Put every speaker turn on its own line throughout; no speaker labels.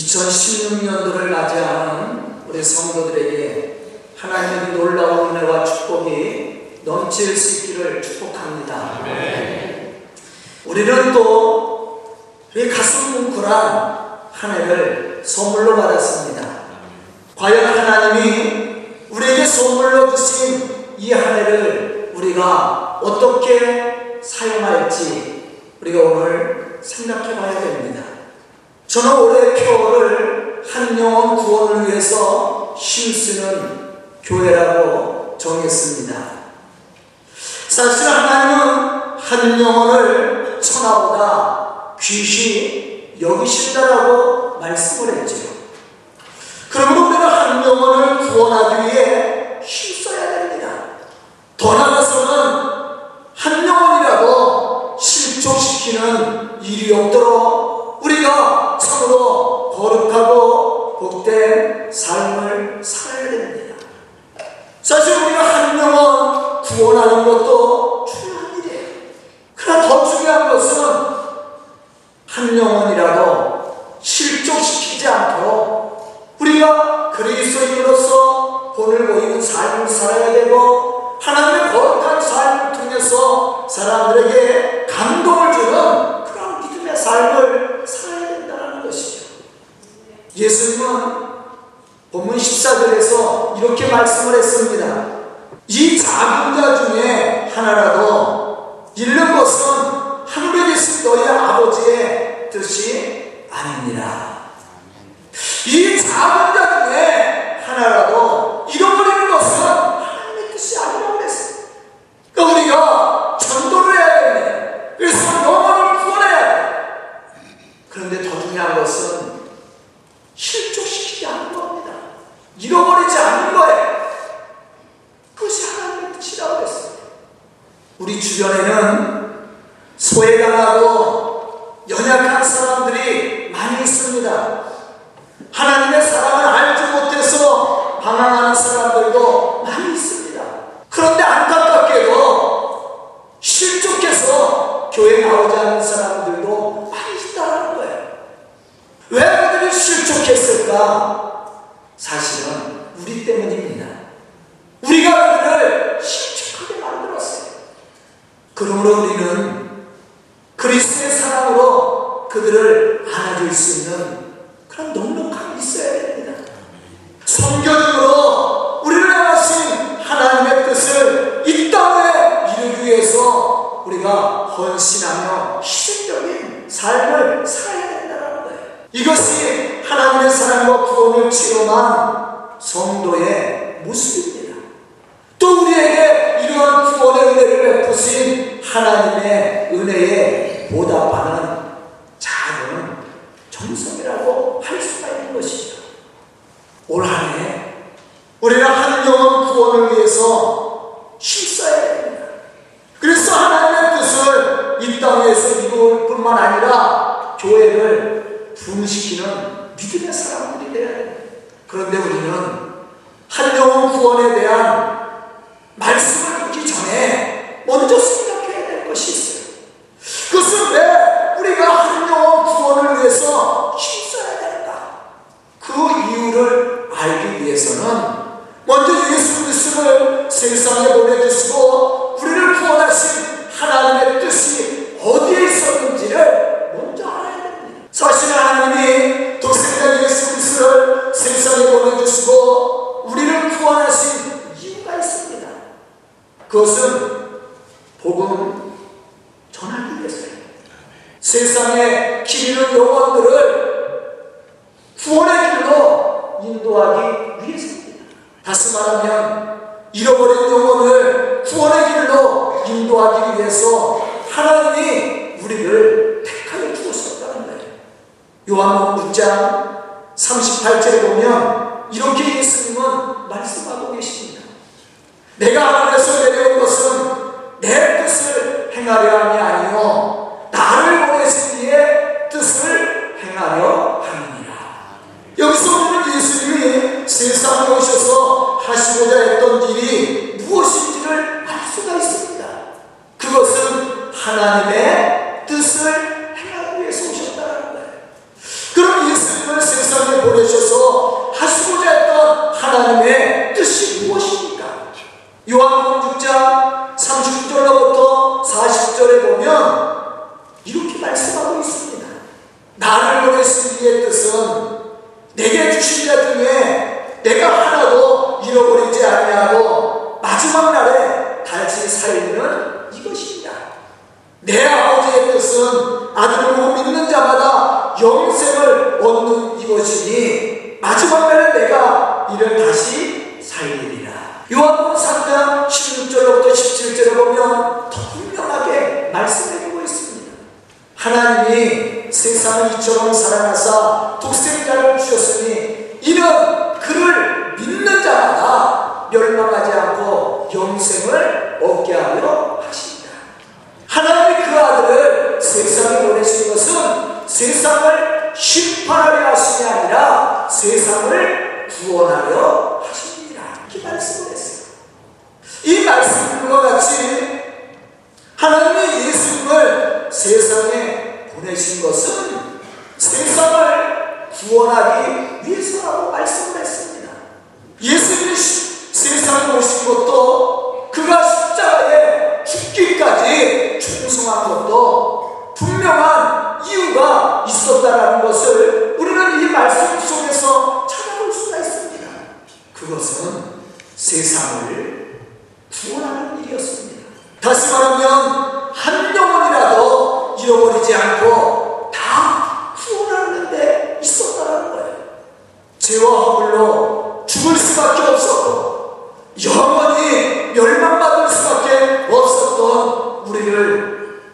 2016년도를 맞이하는 우리 성도들에게 하나님의 놀라운 은혜와 축복이 넘칠 수 있기를 축복합니다. 아멘. 우리는 또 우리 가슴 뭉클한 한 해를 선물로 받았습니다. 과연 하나님이 우리에게 선물로 주신 이 한 해를 우리가 어떻게 사용할지 우리가 오늘 생각해 봐야 됩니다. 저는 올해 표를 한 영혼 구원을 위해서 실수는 교회라고 정했습니다. 사실 하나님은 한 영혼을 천하보다 귀시 여기신다라고 말씀을 했죠. 그러므로 우리가 한 영혼을 구원하기 위해 힘써야 됩니다. 아닙니다. 이 작은 자중에 하나라도 그러므로 우리는 그리스의 사랑으로 그들을 안아줄 수 있는 교회를 분시키는 믿음의 사람들이 돼야 돼. 그런데 우리는 한영혼 구원에 대한 말씀을 듣기 전에 먼저 다시 말하면 잃어버린 영혼을 구원의 길로 인도하기 위해서 하나님이 우리를 택하여 주셨다는 거예요. 요한복음 6장 38절에 보면 이렇게 예수님은 말씀하고 계십니다. 내가 하늘에서 내려온 것은 내 뜻을 행하려 하냐 하나님의 뜻을 행하기 위해서 오셨다는 거예요. 그럼 예수님을 세상에 보내셔서 하시고자 했던 하나님의 뜻이 무엇입니까? 요한복음 6장 36절로부터 40절에 보면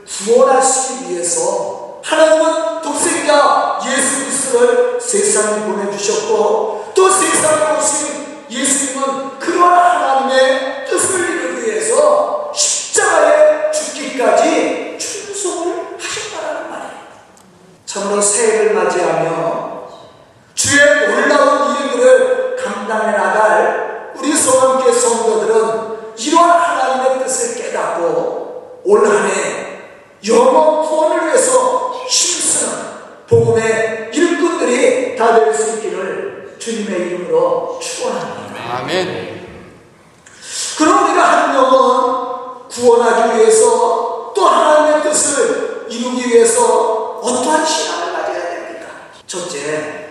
구원하시기 위해서 하나님은 독생자 예수 그리스도를 세상에 보내주셨고 또 세상에 오신 예수님은 그러한 하나님의 뜻을 이루기 위해서 십자가에 죽기까지 충성을 하셨다는 말이에요. 참으로 새해를 맞이하며 주의 놀라운 일들을 감당해 나갈 우리 소원께 성도들은 이러한 하나님의 뜻을 깨닫고 올 한해 영업 후원을 위해서 힘쓰는 복음의 일꾼들이 다 될 수 있기를 주님의 이름으로 축원합니다.
아멘.
그럼 우리가 한 영혼 구원하기 위해서 또 하나님의 뜻을 이루기 위해서 어떠한 신앙을 가져야 됩니까? 첫째,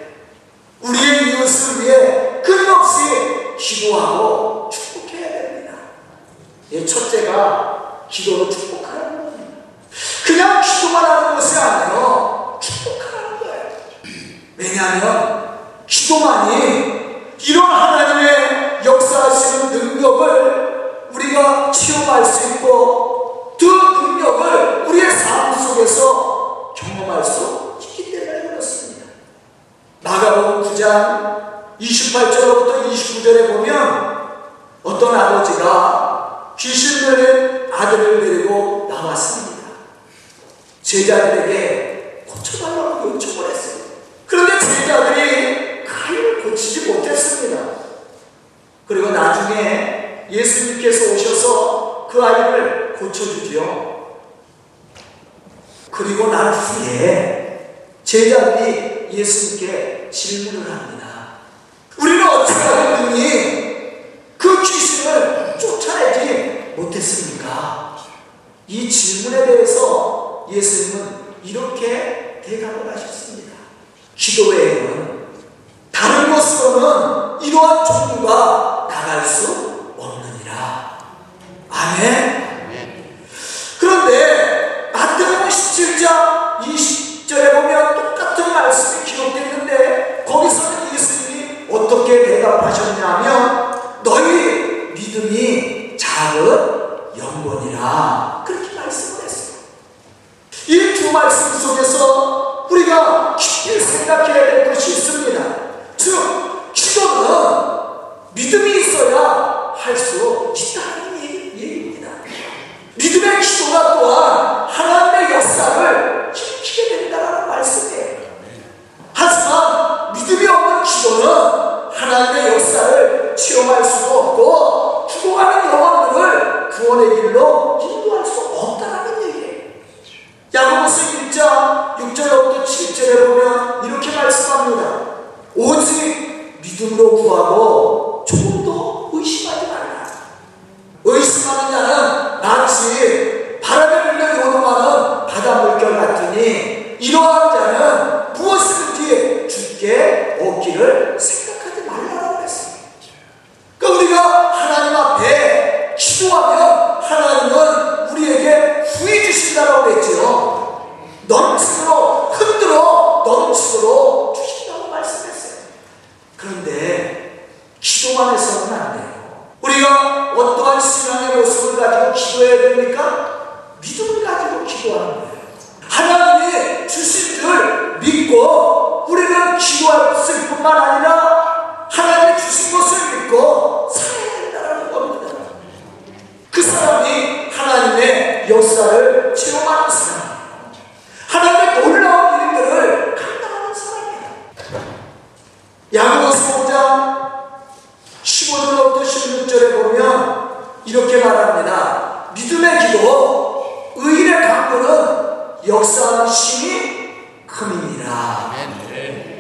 고쳐주지요. 그리고 난 후에 제자들이 예수님께 질문을 합니다. 우리는 어떻게 하느니 그 귀신을 쫓아내지 못했습니까? 이 질문에 대해서 예수님은 이렇게 대답을 하셨습니다. 기도 외에는 다른 것으로는 이러한 종류가 나갈 수 없느니라. 아멘. 어떻게 대답하셨냐면 너희 믿음이 작은 영혼이라 그렇게 말씀을 했어요. 이 두 말씀 속에서 우리가 깊이 생각해야 될 것이 있습니다. 즉 吃饱没有 Amen. Amen.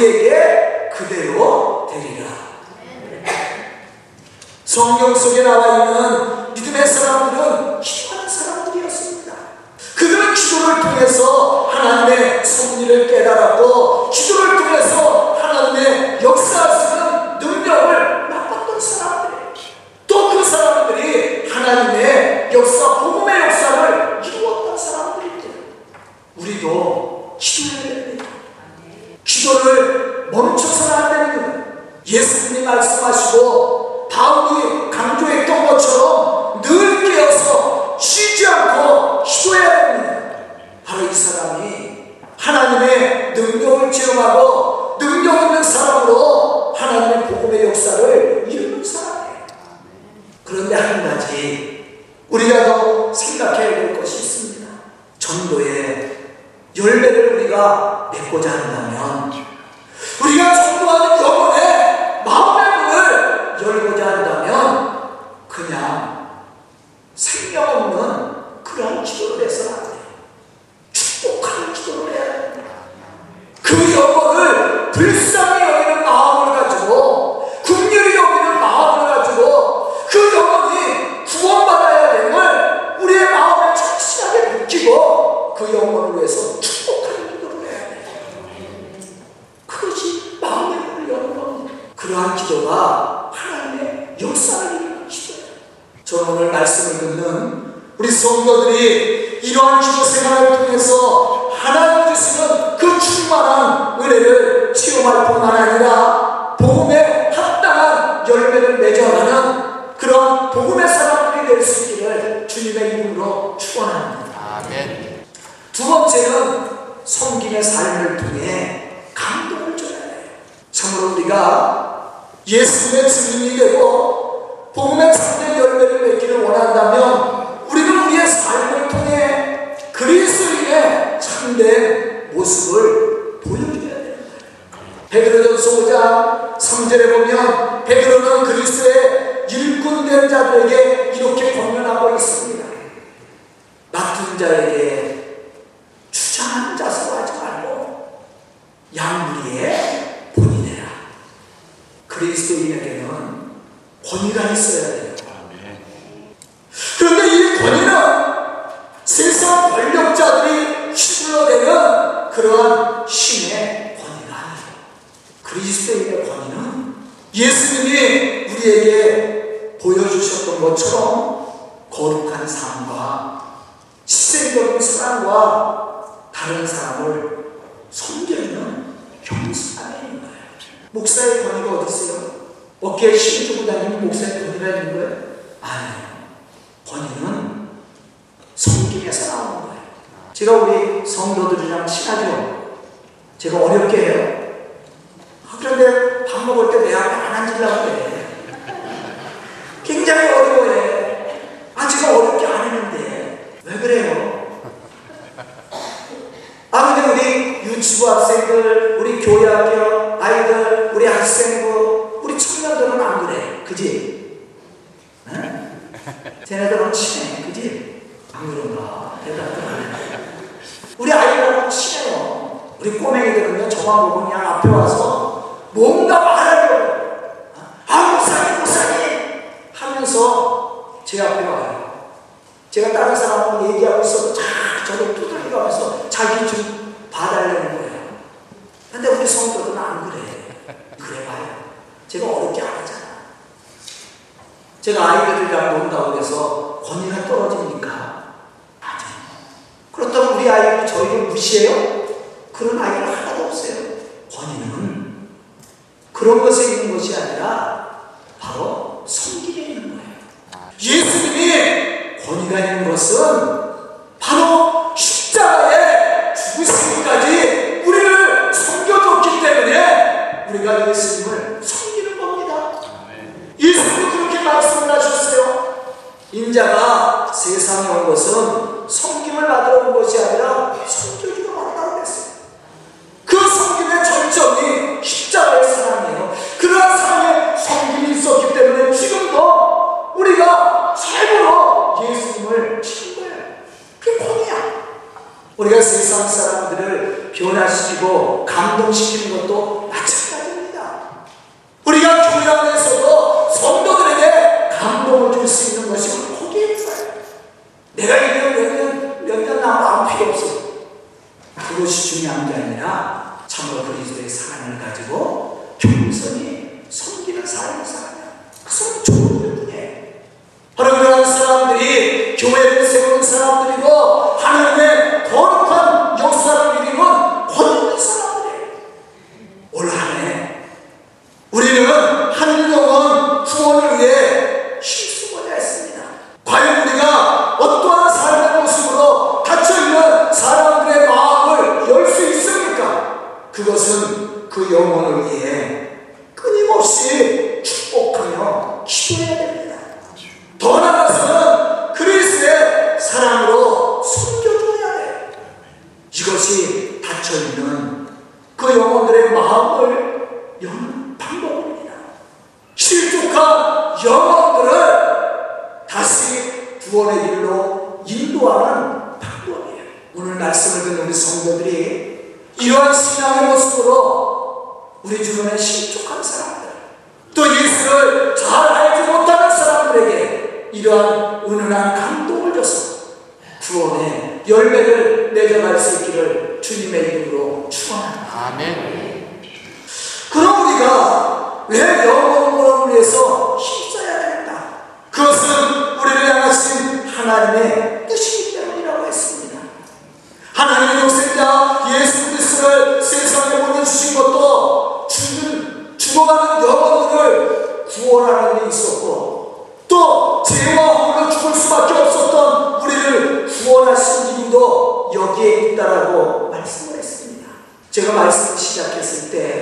우리에게 그대로 되리라. 성경 속에 나와 있는 그런데 한 가지 우리가 더 생각해야 될 것이 있습니다. 전도의 열매를 우리가 맺고자 한다면 우리가 권위가 있어야 돼. 수학생들, 우리 교회 학교 있는 것이 아니라 바로 성길에 있는 거예요. 예수님이 권위가 있는 것은 바로 십자가에 죽으시기까지 우리를 섬겨줬기 때문에 우리가 예수님을 섬기는 겁니다. 예수님이 그렇게 말씀을 하셨어요. 인자가 세상에 온 것은 섬김을 받으러 온 것이 아니라 섬겨주러 왔다고 했어요. 그 섬김의 전점이 십자가의 사랑이에요. 그러한 사랑에 섬김이 있었기 때문에 지금도 우리가 삶으로 예수님을 친 거예요. 그게 권이야. 우리가 세상 사람들을 변화시키고 감동시키는 것도 마찬가지입니다. 우리가 교회 안에서도 성도들에게 감동을 줄 수 있는 것이 거기에 있어요. 내가 이거 몇 년, 몇년 나면 아무 필요 없어. 그것이 중요한 게 아니라 참으로 그리스도의 사랑을 가지고 겸손히 섬기는 삶을 살아야 그 사람이 좋은 분이에요. 바로 그러한 사람들이 교회를 세우는 사람들이고 하나 여는 방법입니다. 실족한 영혼들을 다시 구원의 길로 인도하는 방법이에요. 오늘 말씀을 듣는 우리 성도들이 이러한 신앙의 모습으로 우리 주변에 실족한 사람들, 또 예수를 잘 알지 못하는 사람들에게 이러한 은은한 감동을 줘서 구원의 열매를 맺어갈 수 있기를 주님의 이름으로 축원합니다.
아멘.
그럼 우리가 왜 영혼을 위해서 힘써야 된다? 그것은 우리를 향하신 하나님의 뜻이기 때문이라고 했습니다. 하나님의 독생자 예수 그리스도를 세상에 보내주신 것도 죽은, 죽어가는 영혼들을 구원하는 일이 있었고 또 죄와 홀로 죽을 수밖에 없었던 우리를 구원하신 이유도 여기에 있다라고 말씀을 했습니다. 제가 말씀을 시작했을 때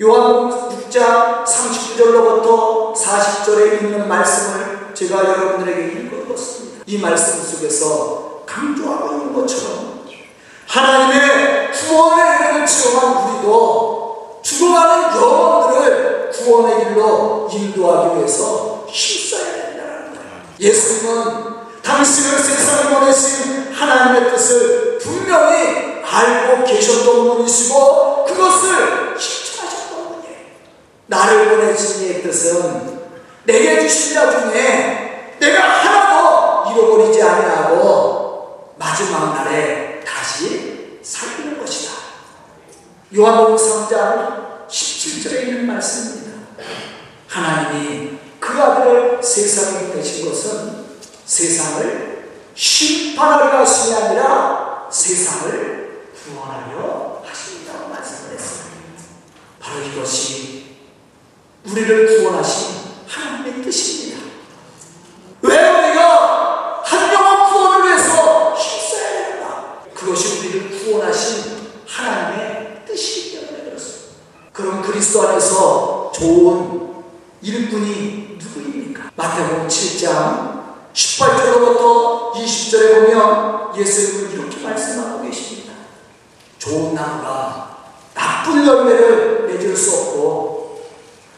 요한복음 6장 39절로부터 40절에 있는 말씀을 제가 여러분들에게 읽어드렸습니다. 이 말씀 속에서 강조하고 있는 것처럼 하나님의 구원의 은혜를 체험한 우리도 죽어가는 영혼들을 구원의 길로 인도하기 위해서 힘써야 된다는 거예요. 예수님은 당신을 세상에 보내신 하나님의 뜻을 분명히 알고 계셨던 분이시고 그것을 실천하셨던 분이에요. 나를 보내신 이의 뜻은 내게 주신 자 중에 내가 하나도 잃어버리지 아니하고 마지막 날에 다시 살리는 것이다. 요한복음 3장 17절에 있는 말씀입니다. 하나님이 그 아들을 세상에 보내신 것은 세상을 심판하려 하심이 아니라 세상을 구원하려 하신다고 말씀을 했어요. 바로 이것이 우리를 구원하신 하나님의 뜻입니다. 왜 우리가 한 영혼 구원을 위해서 힘써야 되는가? 그것이 우리를 구원하신 하나님의 뜻이기 때문에 그렇습니다. 그럼 그리스도 안에서 좋은 일꾼이 누구입니까? 마태복음 7장 18절로부터 20절에 보면 예수님은 이렇게 말씀하고 계십니다. 좋은 나무가 나쁜 열매를 맺을 수 없고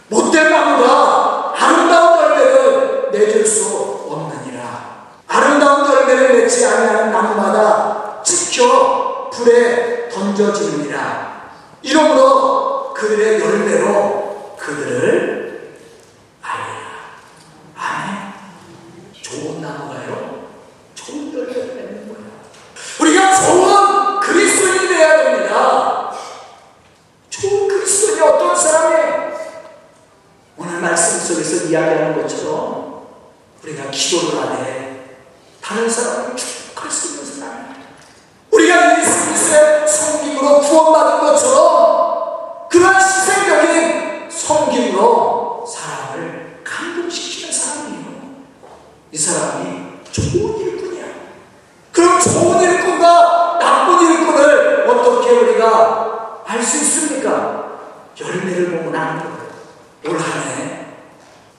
못된 나무가 아름다운 열매를 맺을 수 없느니라. 아름다운 열매를 맺지 아니하는 나무마다 찍혀 불에 던져지느니라. 이러므로 그들의 열매로 그들을 알리라. 아멘. 좋은 나무가요. 좋은 열매를 맺는 거예요. 우리가 좋은 그리스도인이 되어야 됩니다. 좋은 그리스도인이 어떤 사람이에요? 오늘 말씀 속에서 이야기하는 것처럼 우리가 기도를 하되 다른 사람을 축복할 수 있는 사람 우리가 예수 그리스도의 성김으로 구원받은 것처럼 그런 희생적인 성김으로 사람을 감동시키는 사람이에요. 이 사람이 좋은 일꾼이야. 그럼 좋은 일꾼과 나쁜 일꾼을 어떻게 우리가 알 수 있습니까? 열매를 보면 아는 거예요. 올 한해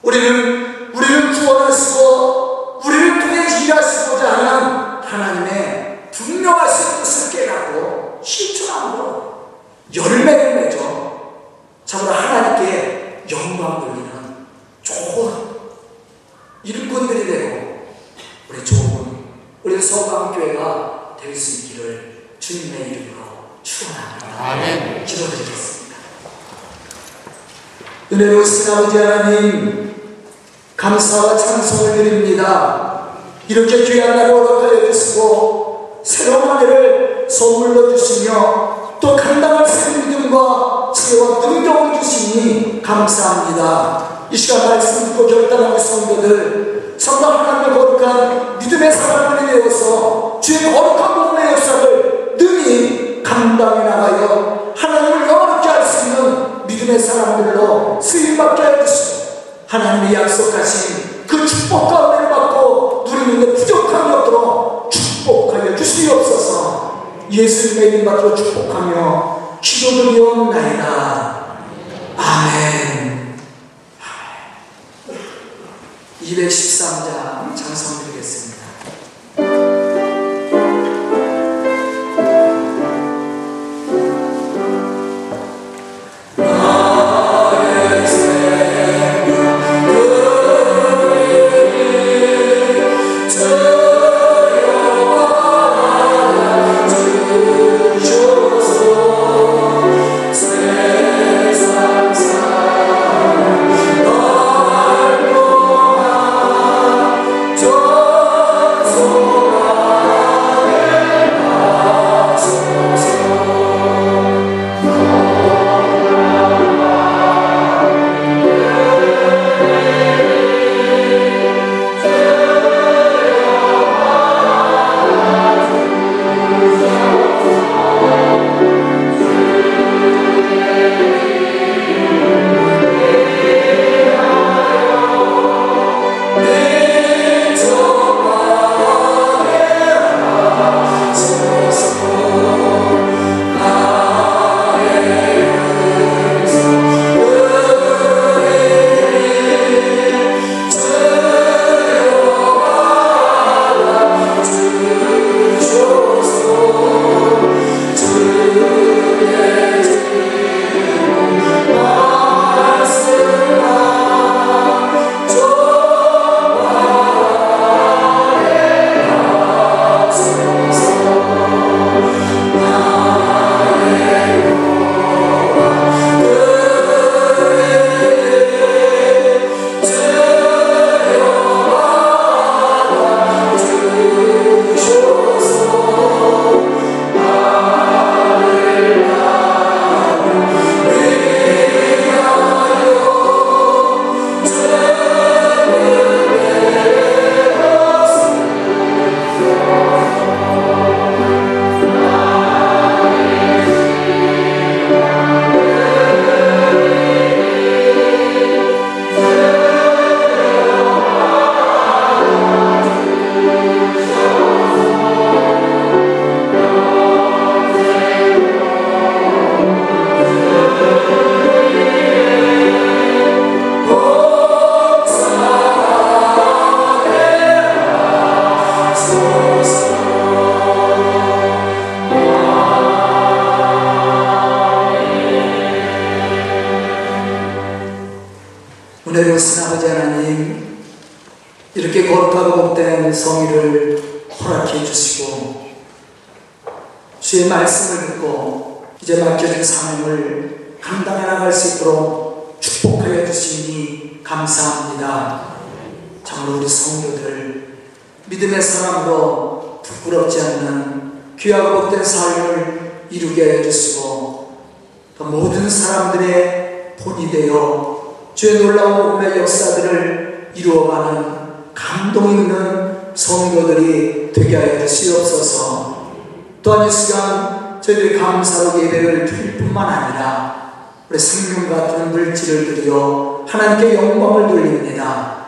우리는 우리를 구원하시고 우리를 통해 일하시고자 하는 하나님의 분명하신 뜻을 깨닫고 실천함으로 열매를 맺어 참으로 하나님께 영광 돌리는 좋은 일꾼들이 되고 우리 좋은 우리 서강교회가 될 수 있기를 주님의 이름으로 축원합니다.
아멘.
기도드리겠습니다. 은혜로우신 아버지 하나님 감사와 찬송을 드립니다. 이렇게 귀한 날을 허락하여 주시고 새로운 한 해를 선물로 주시며 또 감당할 수 믿음과 지혜와 능력을 주시니 감사합니다. 이 시간 말씀 듣고 우리 성도들 성당 하나님의 거룩한 믿음의 사람들이 되어서 주의 거룩한 복음의 역사를 능히 감당해 나가요 하나님을 영원롭게 할 수 있는 믿음의 사람들로 쓰임받게 해주시고 하나님이 약속하신 그 축복과 은혜를 받고 데 부족함이 없도록 축복하여 주시옵소서. 예수님의 이름 받들어 축복하며 기도드리옵나이다. 아멘. 213장 장성드리겠습니다 축복하여 주시니 감사합니다. 정말 우리 성도들 믿음의 사람으로 부끄럽지 않는 귀하고 복된 삶을 이루게 해주시고 또 모든 사람들의 본이 되어 주의 놀라운 복음의 역사들을 이루어가는 감동 있는 성도들이 되게 하여 주시옵소서 또한 이 시간 저희들이 감사로 예배를 드릴 뿐만 아니라 우리 생명 같은 물질을 드려 하나님께 영광을 돌립니다.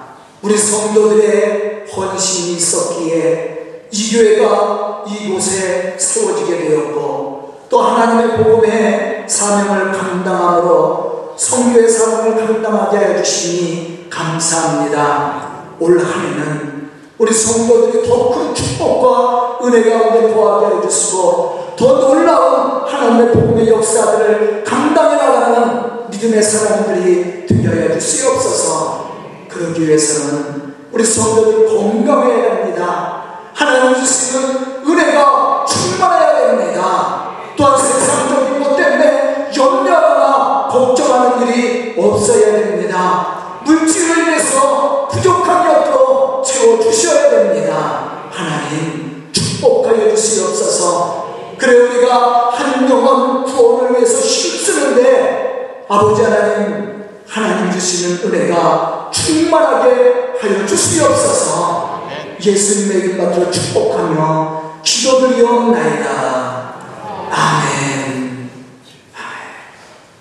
우리 성도들의 헌신이 있었기에 이 교회가 이곳에 세워지게 되었고 또 하나님의 복음의 사명을 감당함으로 성교의 사명을 감당하게 해주시니 감사합니다. 올 한해는 우리 성도들이 더 큰 축복과 은혜 가운데 거하게 해주시고 더 놀라운 하나님의 복음의 역사들을 감당해 나가는 믿음의 사람들이 해 주시옵소서 그러기 위해서는 우리 성도들이 건강해야 됩니다. 하나님 주시는 은혜가 충만해야 됩니다. 또한 세상적인 것 때문에 염려하거나 걱정하는 일이 없어야 됩니다. 물질을 인해서 부족한 것도 채워주셔야 됩니다. 하나님 축복하여 주시옵소서 그래 우리가 한 영혼 구원을 위해서 힘쓰는데 아버지 하나님 하나님 주시는 은혜가 충만하게 하여 주시옵소서 예수님의 이름 받들어 축복하며 기도드리옵나이다.